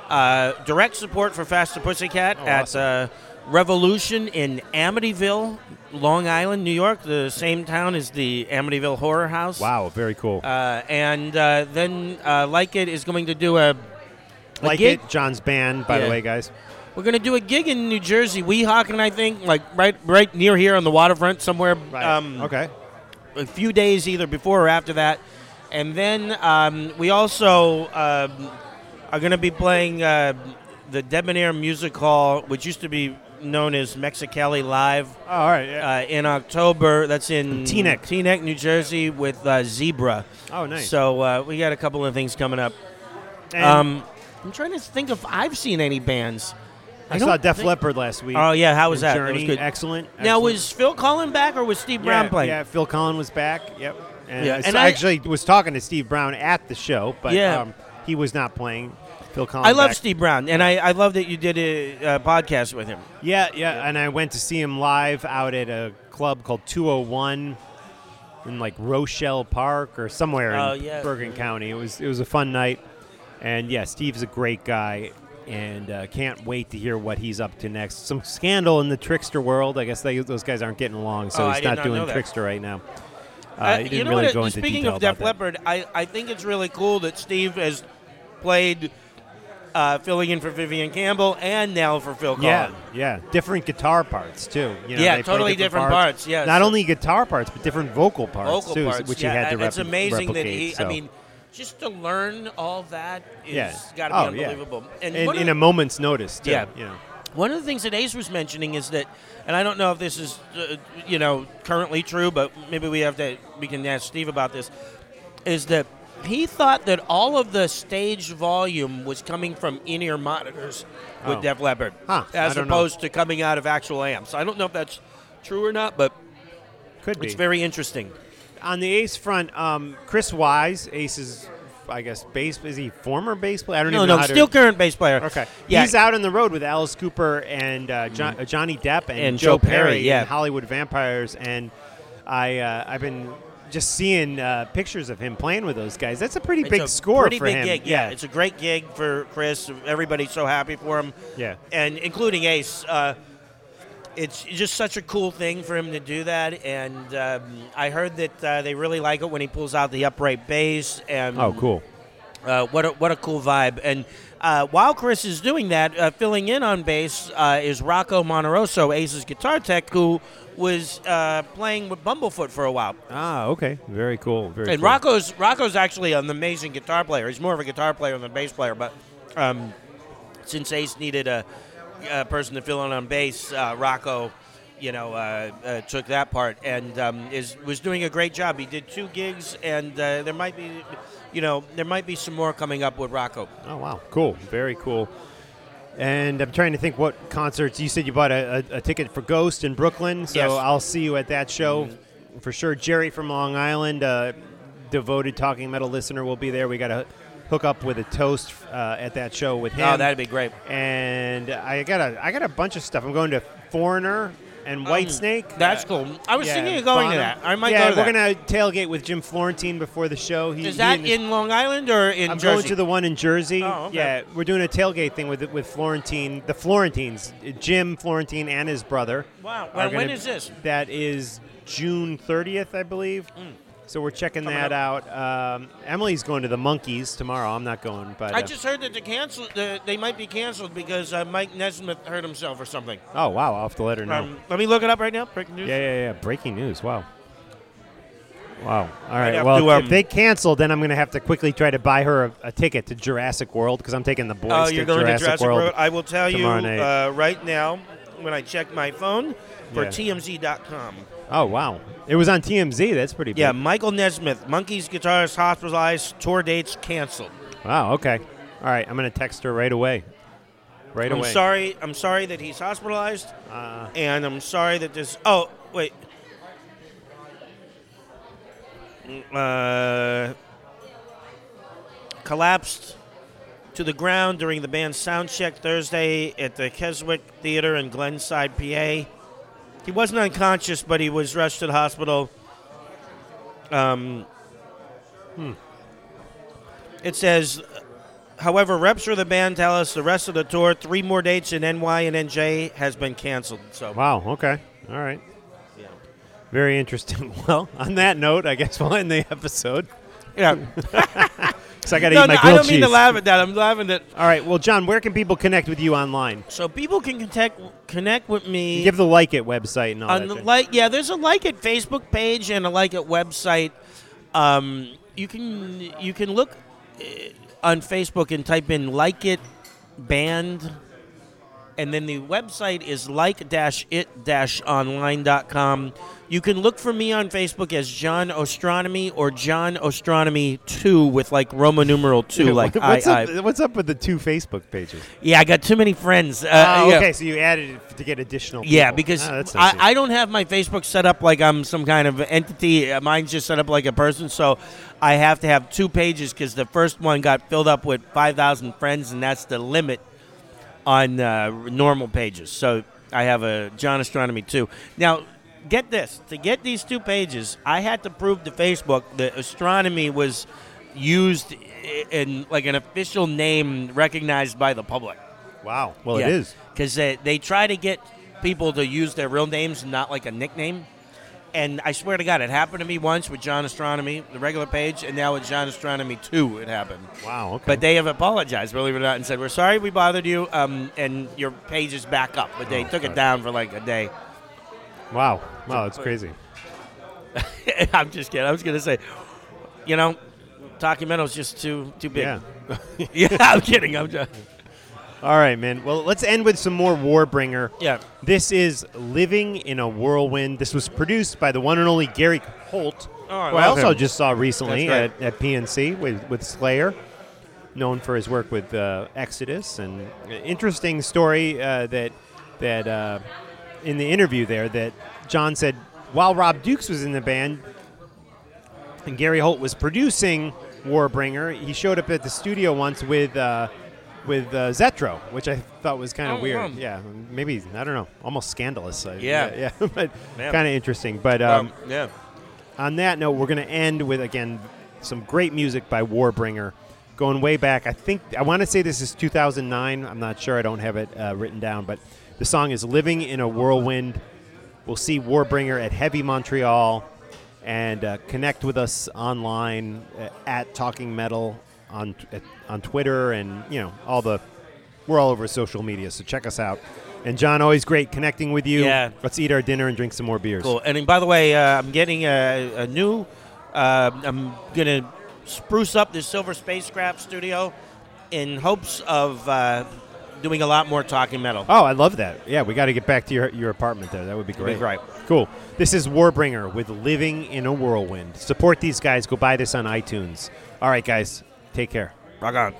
Uh, direct support for Faster Pussycat Oh, at awesome. uh, Revolution in Amityville, Long Island, New York, the same town as the Amityville Horror House. Wow, very cool. Uh, and uh, then uh, Like It is going to do a, a like gig. it, John's band, by Yeah. the way, guys. We're going to do a gig in New Jersey, Weehawken, I think, like right right near here on the waterfront somewhere. Um, okay. A few days either before or after that. And then um, we also um, are going to be playing uh, the Debonair Music Hall, which used to be known as Mexicali Live, Oh, all right. Yeah. uh, in October. That's in Teaneck. Teaneck, New Jersey, with uh, Zebra. oh, nice. So uh, we got a couple of things coming up. And Um, I'm trying to think if I've seen any bands. I, don't saw Def think- Leppard last week. Oh yeah, how was And that? That Journey, was good. excellent. Now was Phil Collen back or was Steve Brown yeah, playing? Yeah, Phil Collen was back. Yep. And Yeah, I, and I I- actually was talking to Steve Brown at the show, but Yeah. um, he was not playing. Phil Collen. I love back. Steve Brown, and I, I love that you did a, uh podcast with him. Yeah, yeah, and I went to see him live out at a club called 201 in like Rochelle Park or somewhere Oh, in yeah. Bergen County. It was it was a fun night, and yeah, Steve's a great guy, and uh, can't wait to hear what he's up to next. Some scandal in the Trixter world. I guess they, those guys aren't getting along, so Oh, he's not not doing Trixter right now. Uh, Uh, you know really what? Speaking of Def. Leppard, I, I think it's really cool that Steve has played uh, filling in for Vivian Campbell and now for Phil Collen. Yeah, yeah, different guitar parts too. You know, Yeah, totally different parts, yes. not only guitar parts, but different vocal parts vocal too, parts, which yeah, he had to and It's amazing that he. so. I mean, just to learn all that is Yeah. got to Oh, be yeah. unbelievable. And in, the- a moment's notice. Too, Yeah. know. One of the things that Ace was mentioning is that, and I don't know if this is, uh, you know, currently true, but maybe we have to, we can ask Steve about this, is that he thought that all of the stage volume was coming from in-ear monitors with Oh. Def Leppard, Huh, as don't know. opposed to coming out of actual amps. I don't know if that's true or not, but Could be. it's very interesting. On the Ace front, um, Chris Wyse, Ace's, I guess, bass. Is he former bass player? I don't No, even know no, still to. current bass player. Okay. Yeah. He's out on the road with Alice Cooper and uh, uh, Johnny Depp and, And Joe Joe Perry, Perry yeah. Hollywood Vampires, and I uh, I've been just seeing uh, pictures of him playing with those guys. That's a pretty It's big a score pretty for big him. Gig. Yeah. it's a great gig for Chris. Everybody's so happy for him. Yeah. and including Ace. It's just such a cool thing for him to do that, and um, I heard that uh, they really like it when he pulls out the upright bass. And oh, cool. uh, what a, what a cool vibe! And uh, while Chris is doing that, uh, filling in on bass uh, is Rocco Monteroso, Ace's guitar tech, who was uh, playing with Bumblefoot for a while. Ah, okay. Very cool. Very And cool. Rocco's Rocco's actually an amazing guitar player. He's more of a guitar player than a bass player, but um, since Ace needed a, a person to fill in on bass, uh, Rocco, you know, uh, uh, took that part and um, is was doing a great job. He did two gigs, and uh, there might be, you know, there might be some more coming up with Rocco. Oh wow, cool, very cool. And I'm trying to think what concerts. You said you bought a, a, a ticket for Ghost in Brooklyn, so Yes. I'll see you at that show for sure. Jerry from Long Island, uh, devoted talking metal listener, will be there. We got to hook up with a toast uh, at that show with him. Oh, that'd be great. And I got a I got a bunch of stuff. I'm going to Foreigner and White Um, Snake. That's cool. I was yeah, thinking of going to that. I might yeah, go to we're gonna tailgate with Jim Florentine before the show. He, Is that his- in Long Island or in I'm Jersey? going to the one in Jersey. Oh, okay. Yeah, we're doing a tailgate thing with with Florentine, the Florentines, Jim Florentine and his brother. Wow. When, when gonna- is this? That is June 30th, I believe. So we're checking that out. Um, Emily's going to the Monkees tomorrow. I'm not going, but I uh, just heard that they canceled. Uh, they might be canceled because uh, Mike Nesmith hurt himself or something. oh wow, I'll have to let her know. Um, let me look it up right now. Breaking news. yeah, yeah, yeah. Breaking news. Wow. Wow. All right. Well, to, if um, they cancel, then I'm going to have to quickly try to buy her a, a ticket to Jurassic World because I'm taking the boys Oh, to you're going Jurassic, to Jurassic World. World. I will tell you uh, right now when I check my phone for Yeah. TMZ.com. Oh wow, it was on TMZ. That's pretty. Big. Yeah, Michael Nesmith, Monkees guitarist hospitalized, tour dates canceled. Wow. Okay. All right. I'm going to text her right away. Right I'm away. sorry. I'm sorry that he's hospitalized, Uh, and I'm sorry that this. Oh wait. Uh, collapsed to the ground during the band's sound check Thursday at the Keswick Theater in Glenside, PA. He wasn't unconscious, but he was rushed to the hospital. Um, It says, however, reps for the band tell us the rest of the tour, three more dates in NY and NJ, has been canceled. So wow. Okay. All right. Yeah. Very interesting. Well, on that note, I guess we'll end the episode. yeah. Because I got to no, eat my no, I don't mean to laugh at that. I'm laughing at. All right. Well, John, where can people connect with you online? So people can connect connect with me. Give the like it website and all on that. the thing. like yeah there's a like it facebook page and a like it website um, you can you can look uh, on facebook and type in like it band and then the website is like-it-online.com you can look for me on facebook as john Ostronomy or john Ostronomy 2 with like roman numeral 2 like what's I, up? I What's up with the two Facebook pages? yeah i got too many friends uh, oh, yeah. okay. So you added it to get additional. Yeah, because Oh, I. I don't have my Facebook set up like I'm some kind of entity. Uh, Mine's just set up like a person, so I have to have two pages because the first one got filled up with 5,000 friends, and that's the limit on uh, normal pages. So I have a John Ostronomy too. Now, get this: to get these two pages, I had to prove to Facebook that astronomy was used in like an official name recognized by the public. wow. Well, it is. because they, they try to get people to use their real names, not like a nickname. And I swear to God, it happened to me once with John Ostronomy, the regular page, and now with John Ostronomy 2, it happened. Wow. Okay. But they have apologized, believe it or not, and said, We're sorry we bothered you, um, and your page is back up. But they Oh, took it down for like a day. wow. Wow. That's crazy. I'm just kidding. I was going to say, you know, Meadow's just too too big. Yeah. yeah, I'm kidding. I'm just, All right, man. Well, let's end with some more Warbringer. yeah. This is Living in a Whirlwind. This was produced by the one and only Gary Holt, Oh, I who I also just saw recently That's at, at PNC with, with Slayer, known for his work with uh, Exodus. And uh, interesting story uh, that that uh, in the interview there that John said while Rob Dukes was in the band and Gary Holt was producing Warbringer, he showed up at the studio once with. With uh, Zetro, which I thought was kind of Oh, weird. wow. Yeah, maybe I don't know, almost scandalous. I- Yeah. yeah, but kind of interesting. But um, Um, yeah. on that note, we're going to end with again some great music by Warbringer, going way back. I think I want to say this is 2009. I'm not sure. I don't have it uh, written down, but the song is "Living in a Whirlwind." We'll see Warbringer at Heavy Montreal, and uh, connect with us online uh, at Talking Metal on at, on Twitter and you know all the we're all over social media. So check us out. And John, always great connecting with you. Yeah. Let's eat our dinner and drink some more beers. Cool. And by the way, uh, I'm getting a, a new. Uh, I'm gonna spruce up this Silver Spacecraft studio in hopes of uh, doing a lot more talking metal. Oh, I love that. Yeah, we got to get back to your, your apartment there. That would be great. be great. Cool. This is Warbringer with Living in a Whirlwind. Support these guys. Go buy this on iTunes. All right, guys. Take care. Rock on.